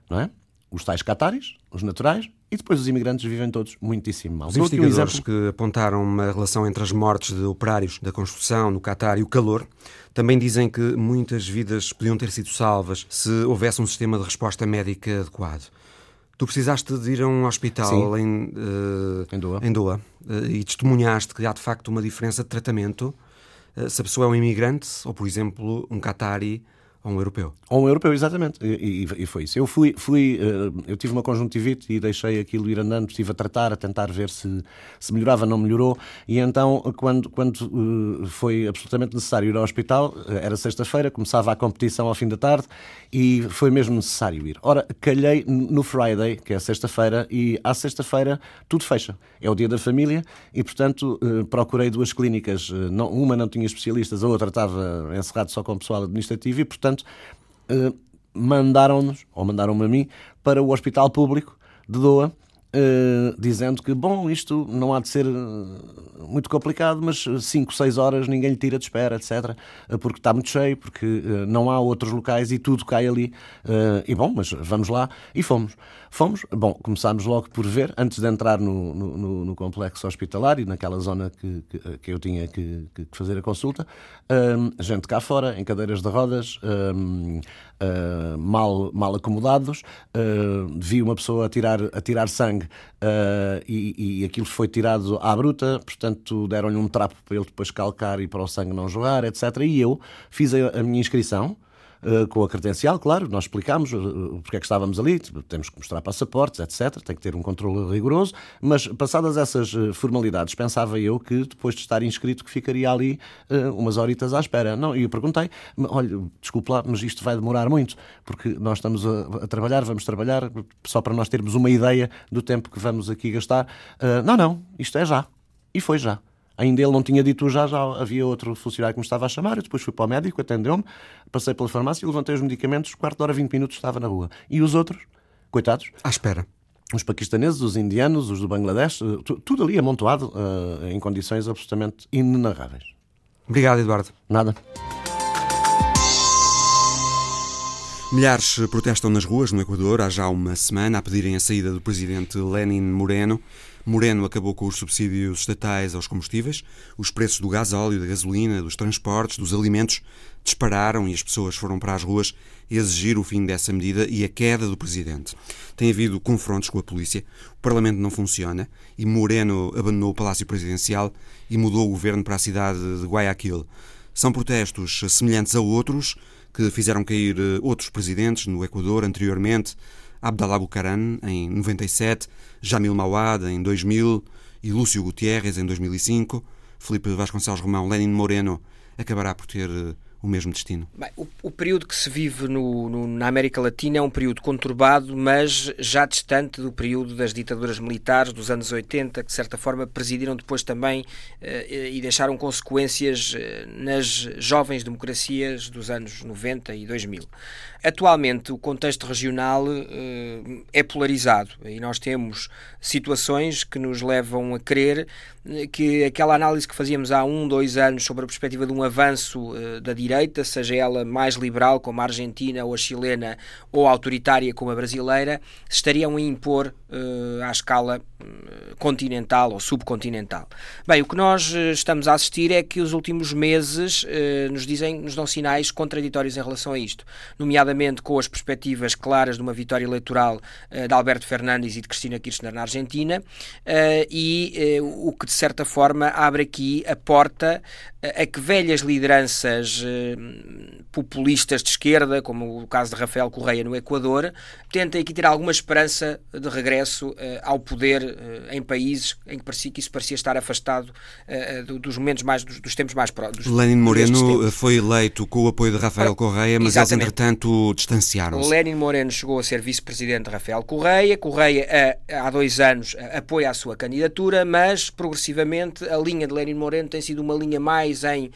não é? os tais cataris, os naturais, e depois os imigrantes vivem todos muitíssimo mal. Os investigadores exemplo... que apontaram uma relação entre as mortes de operários da construção no Catar e o calor também dizem que muitas vidas podiam ter sido salvas se houvesse um sistema de resposta médica adequado. Tu precisaste de ir a um hospital em, uh, em Doha, em uh, e testemunhaste que há de facto uma diferença de tratamento. Uh, se a pessoa é um imigrante ou, por exemplo, um catari ou um europeu. Ou um europeu, exatamente. E, e, e, foi isso. Eu fui, fui uh, eu tive uma conjuntivite e deixei aquilo ir andando, estive a tratar, a tentar ver se, se melhorava, não melhorou. E então, quando, quando uh, foi absolutamente necessário ir ao hospital, uh, era sexta-feira, começava a competição ao fim da tarde e foi mesmo necessário ir. Ora, calhei no Friday, que é sexta-feira, e à sexta-feira tudo fecha. É o dia da família e, portanto, procurei duas clínicas. Uma não tinha especialistas, a outra estava encerrado só com pessoal administrativo e, portanto, portanto, eh, mandaram-nos, ou mandaram-me a mim, para o Hospital Público de Doa, Uh, dizendo que, bom, isto não há de ser uh, muito complicado, mas 5, 6 horas ninguém lhe tira de espera, etc. Uh, porque está muito cheio, porque não há outros locais e tudo cai ali. e bom, mas vamos lá. E fomos. Fomos, bom, começámos logo por ver, antes de entrar no, no, no complexo hospitalar e naquela zona que, que, que eu tinha que, que, fazer a consulta, gente cá fora, em cadeiras de rodas, mal, mal acomodados, vi uma pessoa a tirar, a tirar sangue uh, e, e aquilo foi tirado à bruta, portanto deram-lhe um trapo para ele depois calcar e para o sangue não jogar, etc. E eu fiz a, a minha inscrição eh, com a credencial, claro, nós explicámos uh, porque é que estávamos ali, temos que mostrar passaportes, etc. Tem que ter um controle rigoroso, mas passadas essas formalidades, pensava eu que depois de estar inscrito que ficaria ali umas horitas à espera. Não, e eu perguntei, olha, desculpe lá, mas isto vai demorar muito, porque nós estamos a, a, trabalhar, vamos trabalhar, só para nós termos uma ideia do tempo que vamos aqui gastar. não, não, isto é já. E foi já. Ainda ele não tinha dito já, já havia outro funcionário que me estava a chamar. Eu depois fui para o médico, atendeu-me, passei pela farmácia, levantei os medicamentos, quarto de hora, 20 minutos estava na rua. E os outros, coitados? À espera. Os paquistaneses, os indianos, os do Bangladesh, eh, tudo ali amontoado uh, em condições absolutamente inenarráveis. Obrigado, Eduardo. Nada. Milhares protestam nas ruas no Equador há já uma semana a pedirem a saída do presidente Lenin Moreno. Moreno acabou com os subsídios estatais aos combustíveis, os preços do gás óleo, da gasolina, dos transportes, dos alimentos dispararam e as pessoas foram para as ruas exigir o fim dessa medida e a queda do presidente. Tem havido confrontos com a polícia, o Parlamento não funciona e Moreno abandonou o Palácio Presidencial e mudou o governo para a cidade de Guayaquil. São protestos semelhantes a outros que fizeram cair eh, outros presidentes no Equador anteriormente, Abdalá Bucaran em 97, Jamil Mawad em 2000 e Lúcio Gutierrez em 2005. Felipe Vasconcelos Romão, Lenin Moreno acabará por ter eh, o mesmo destino? Bem, o, o, período que se vive no, no, na América Latina é um período conturbado, mas já distante do período das ditaduras militares dos anos 80, que de certa forma presidiram depois também eh, e deixaram consequências eh, nas jovens democracias dos anos 90 e 2000. Atualmente, o contexto regional eh, é polarizado e nós temos situações que nos levam a crer eh, que aquela análise que fazíamos há um, dois anos sobre a perspectiva de um avanço eh, da direita, seja ela mais liberal, como a argentina ou a chilena, ou autoritária, como a brasileira, estariam a impor à escala continental ou subcontinental. Bem, o que nós estamos a assistir é que os últimos meses nos dizem, nos dão sinais contraditórios em relação a isto, nomeadamente com as perspectivas claras de uma vitória eleitoral uh, de Alberto Fernandes e de Cristina Kirchner na Argentina, uh, e uh, o que de certa forma abre aqui a porta a que velhas lideranças populistas de esquerda, como o caso de Rafael Correia no Equador, tentem aqui ter alguma esperança de regresso ao poder em países em que parecia que isso parecia estar afastado dos momentos mais dos, dos tempos mais próximos. Lenin Moreno foi eleito com o apoio de Rafael Correia, mas eles entretanto distanciaram-se. Lenin Moreno chegou a ser vice-presidente de Rafael Correia. Correia, há dois anos, apoia a sua candidatura, mas progressivamente a linha de Lenin Moreno tem sido uma linha mais em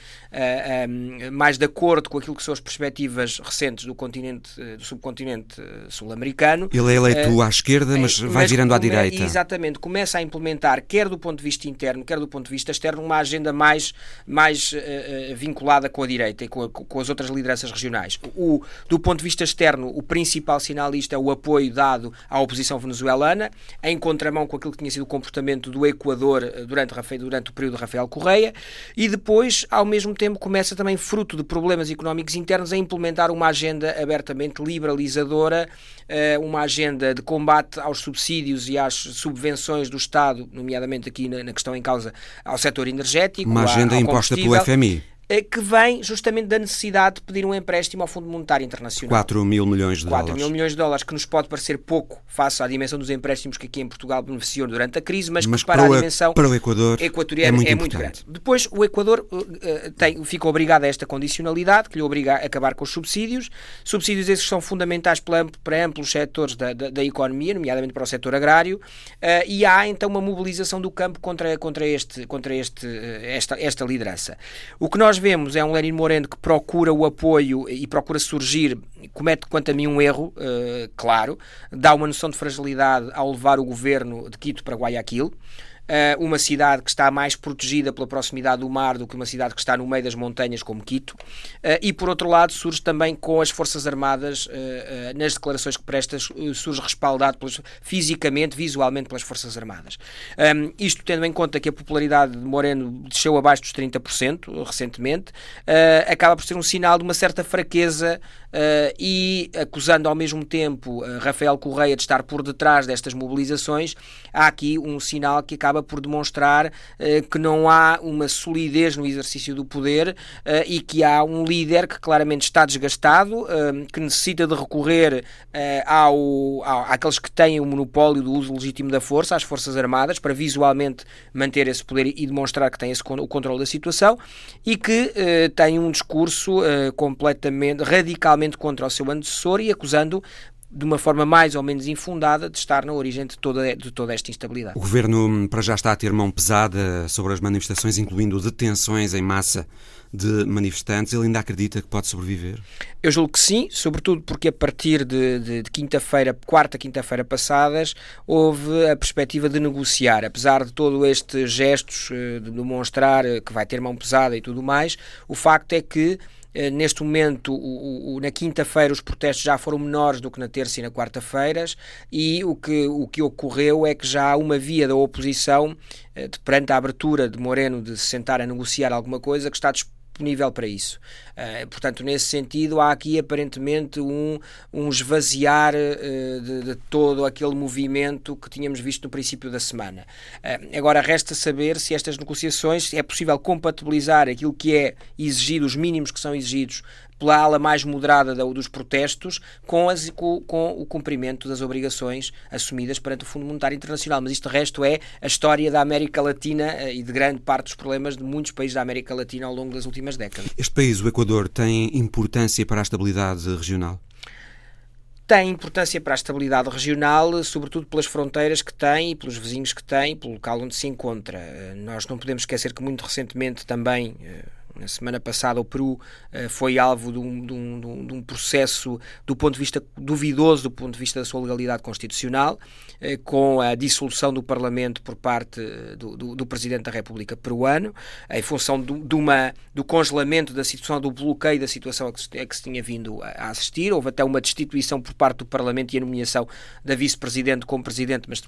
mais de acordo com aquilo que são as perspectivas recentes do continente, do subcontinente eh, sul-americano. Ele é eleito uh, à esquerda, mas vai mas virando à direita. Exatamente, começa a implementar, quer do ponto de vista interno, quer do ponto de vista externo, uma agenda mais, mais uh, vinculada com a direita e com, a, com as outras lideranças regionais. O, do ponto de vista externo, o principal sinal disto é o apoio dado à oposição venezuelana, em contramão com aquilo que tinha sido o comportamento do Equador eh, durante, durante o período de Rafael Correia, e depois, ao mesmo tempo, começa também, fruto de problemas económicos internos, a implementar uma agenda abertamente liberalizadora, eh, uma agenda de combate aos subsídios e às subvenções do Estado, nomeadamente aqui na questão em causa ao setor energético. Uma agenda imposta pelo FMI. Eh, que vem justamente da necessidade de pedir um empréstimo ao Fundo Monetário Internacional. 4 mil milhões de 4 dólares. 4 mil milhões de dólares, que nos pode parecer pouco face à dimensão dos empréstimos que aqui em Portugal beneficiou durante a crise, mas, mas que para, para a dimensão para o Equador equatoriana é muito, é muito grande. Depois, o Equador uh, tem, fica obrigado a esta condicionalidade, que lhe obriga a acabar com os subsídios, subsídios esses que são fundamentais para, para amplos setores da, da, da, economia, nomeadamente para o setor agrário, uh, e há então uma mobilização do campo contra, contra, este, contra este, esta, esta liderança. O que nós vemos é um Lenin Moreno que procura o apoio e procura surgir, comete, quanto a mim, um erro, uh, claro, dá uma noção de fragilidade ao levar o governo de Quito para Guayaquil. Uma cidade que está mais protegida pela proximidade do mar do que uma cidade que está no meio das montanhas, como Quito, uh, e por outro lado surge também com as Forças Armadas, uh, nas declarações que presta, surge respaldado pelas, fisicamente, visualmente pelas Forças Armadas. Um, isto tendo em conta que a popularidade de Moreno desceu abaixo dos 30% recentemente, acaba por ser um sinal de uma certa fraqueza e acusando ao mesmo tempo Rafael Correia de estar por detrás destas mobilizações, há aqui um sinal que acaba acaba por demonstrar eh, que não há uma solidez no exercício do poder eh, e que há um líder que claramente está desgastado, eh, que necessita de recorrer ao, ao, àqueles que têm o monopólio do uso legítimo da força, às Forças Armadas, para visualmente manter esse poder e demonstrar que tem esse, o controle da situação e que tem um discurso completamente, radicalmente contra o seu antecessor e acusando de uma forma mais ou menos infundada, de estar na origem de toda, de toda esta instabilidade. O Governo hum, para já está a ter mão pesada sobre as manifestações, incluindo detenções em massa de manifestantes. Ele ainda acredita que pode sobreviver? Eu julgo que sim, sobretudo porque a partir de, de, de quinta-feira, quarta, quinta-feira passadas, houve a perspectiva de negociar. Apesar de todo estes gestos eh, de demonstrar que vai ter mão pesada e tudo mais, o facto é que neste momento, o, o, na quinta-feira, os protestos já foram menores do que na terça e na quarta-feiras, e o que, o que ocorreu é que já há uma via da oposição, perante a abertura de Moreno de se sentar a negociar alguma coisa, que está disponível disponível para isso. Uh, portanto, nesse sentido, há aqui aparentemente um, um esvaziar uh, de, de, todo aquele movimento que tínhamos visto no princípio da semana. Uh, agora, resta saber se estas negociações é possível compatibilizar aquilo que é exigido, os mínimos que são exigidos pela ala mais moderada dos protestos com, as, com, com, o cumprimento das obrigações assumidas perante o Fundo Monetário Internacional. Mas isto, de resto, é a história da América Latina eh, e de grande parte dos problemas de muitos países da América Latina ao longo das últimas décadas. Este país, o Equador, tem importância para a estabilidade regional? tem importância para a estabilidade regional, sobretudo pelas fronteiras que tem e pelos vizinhos que tem, pelo local onde se encontra. Eh, nós não podemos esquecer que muito recentemente também eh, na semana passada, o Peru uh, foi alvo de um, de, um, de um, processo do ponto de vista duvidoso, do ponto de vista da sua legalidade constitucional, uh, com a dissolução do Parlamento por parte eh, do, do, do Presidente da República peruano, em função do, de uma, do congelamento da situação, do bloqueio da situação a que, se, a que se tinha vindo a, a assistir. Houve até uma destituição por parte do Parlamento e a nomeação da Vice-Presidente como Presidente, mas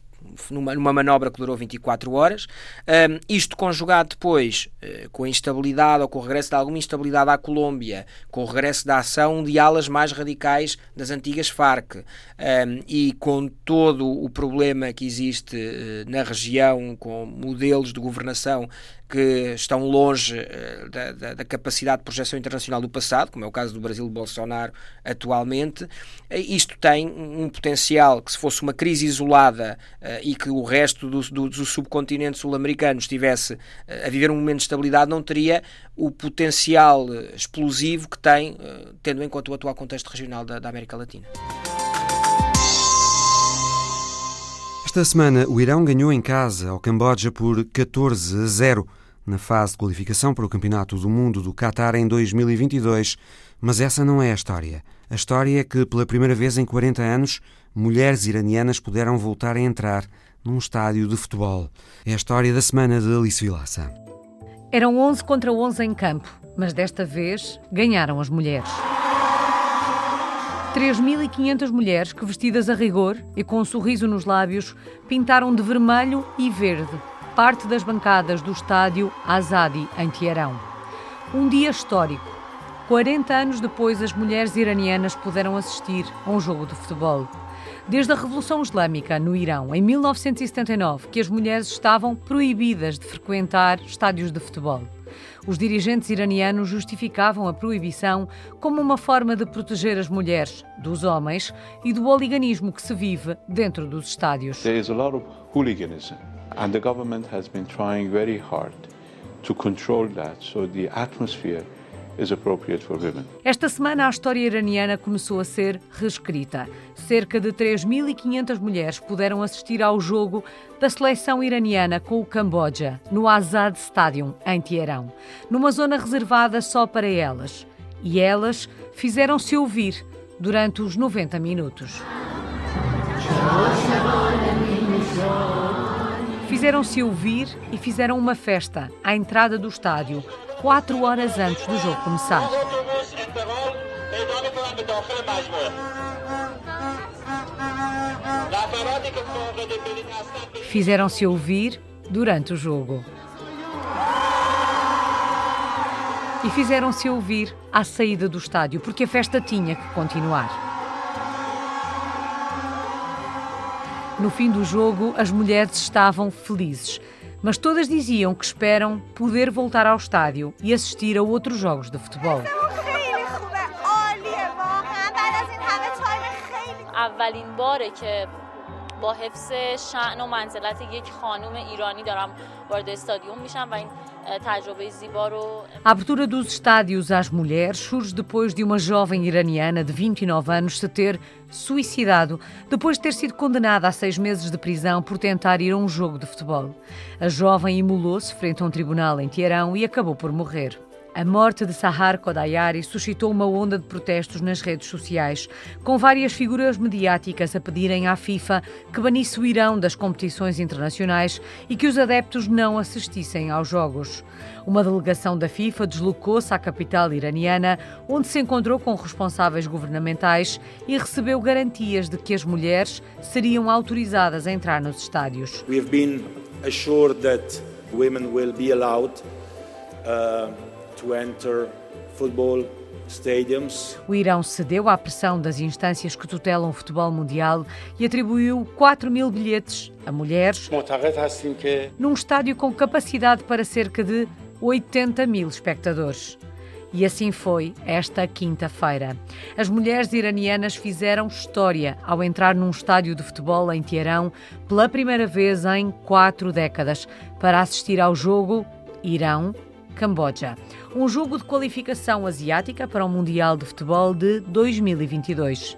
numa, numa manobra que durou 24 horas. Um, isto conjugado depois uh, com a instabilidade ou com o regresso de alguma instabilidade à Colômbia, com o regresso da ação de alas mais radicais das antigas Farc um, e com todo o problema que existe uh, na região, com modelos de governação que estão longe uh, da, da, da, capacidade de projeção internacional do passado, como é o caso do Brasil de Bolsonaro atualmente. Uh, isto tem um potencial que, se fosse uma crise isolada uh, e que o resto do, do, do subcontinente sul-americano estivesse a viver um momento de estabilidade, não teria o potencial explosivo que tem, tendo em conta o atual contexto regional da, da América Latina. Esta semana, o Irão ganhou em casa ao Camboja por 14 a 0 na fase de qualificação para o Campeonato do Mundo do Qatar em 2022. Mas essa não é a história. A história é que, pela primeira vez em 40 anos, mulheres iranianas puderam voltar a entrar num estádio de futebol. É a história da semana de Alice Vilaça. Eram 11 contra 11 em campo, mas desta vez ganharam as mulheres. 3.500 mulheres que, vestidas a rigor e com um sorriso nos lábios, pintaram de vermelho e verde parte das bancadas do estádio Azadi, em Teherão. Um dia histórico. 40 anos depois, as mulheres iranianas puderam assistir a um jogo de futebol. Desde a Revolução Islâmica no Irão, em 1979, que as mulheres estavam proibidas de frequentar estádios de futebol. Os dirigentes iranianos justificavam a proibição como uma forma de proteger as mulheres dos homens e do oliganismo que se vive dentro dos estádios. There is a lot of hooliganism and the government has been trying very hard to control that so the atmosphere esta semana a história iraniana começou a ser reescrita. Cerca de 3.500 mulheres puderam assistir ao jogo da seleção iraniana com o Camboja, no Azad Stadium, em Teherão, numa zona reservada só para elas. E elas fizeram-se ouvir durante os 90 minutos. Fizeram-se ouvir e fizeram uma festa à entrada do estádio, quatro horas antes do jogo começar. Fizeram-se ouvir durante o jogo. E fizeram-se ouvir à saída do estádio, porque a festa tinha que continuar. No fim do jogo, as mulheres estavam felizes mas todas diziam que esperam poder voltar ao estádio e assistir a outros jogos de futebol. اولین باره که با حفظ شعن و منزلت یک خانم ایرانی دارم وارد استادیوم میشم و این a abertura dos estádios às mulheres surge depois de uma jovem iraniana de 29 anos se ter suicidado depois de ter sido condenada a seis meses de prisão por tentar ir a um jogo de futebol. A jovem imolou-se frente a um tribunal em Teherão e acabou por morrer. A morte de Sahar Kodayari suscitou uma onda de protestos nas redes sociais, com várias figuras mediáticas a pedirem à FIFA que banisse o Irão das competições internacionais e que os adeptos não assistissem aos jogos. Uma delegação da FIFA deslocou-se à capital iraniana, onde se encontrou com responsáveis governamentais e recebeu garantias de que as mulheres seriam autorizadas a entrar nos estádios. We have been assured that women will be allowed uh, to enter football stadiums. O Irão cedeu à pressão das instâncias que tutelam o futebol mundial e atribuiu 4 mil bilhetes a mulheres num estádio com capacidade para cerca de 80 mil espectadores. E assim foi esta quinta-feira. As mulheres iranianas fizeram história ao entrar num estádio de futebol em Teherão pela primeira vez em quatro décadas para assistir ao jogo Irão-Camboja. Um jogo de qualificação asiática para o Mundial de Futebol de 2022.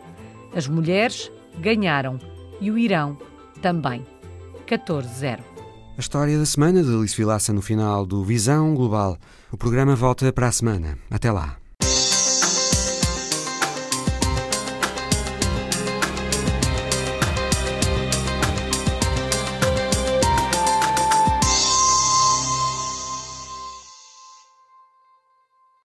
As mulheres ganharam e o Irão também. 14-0. A história da semana de Alice Vilaça no final do Visão Global. O programa volta para a semana. Até lá.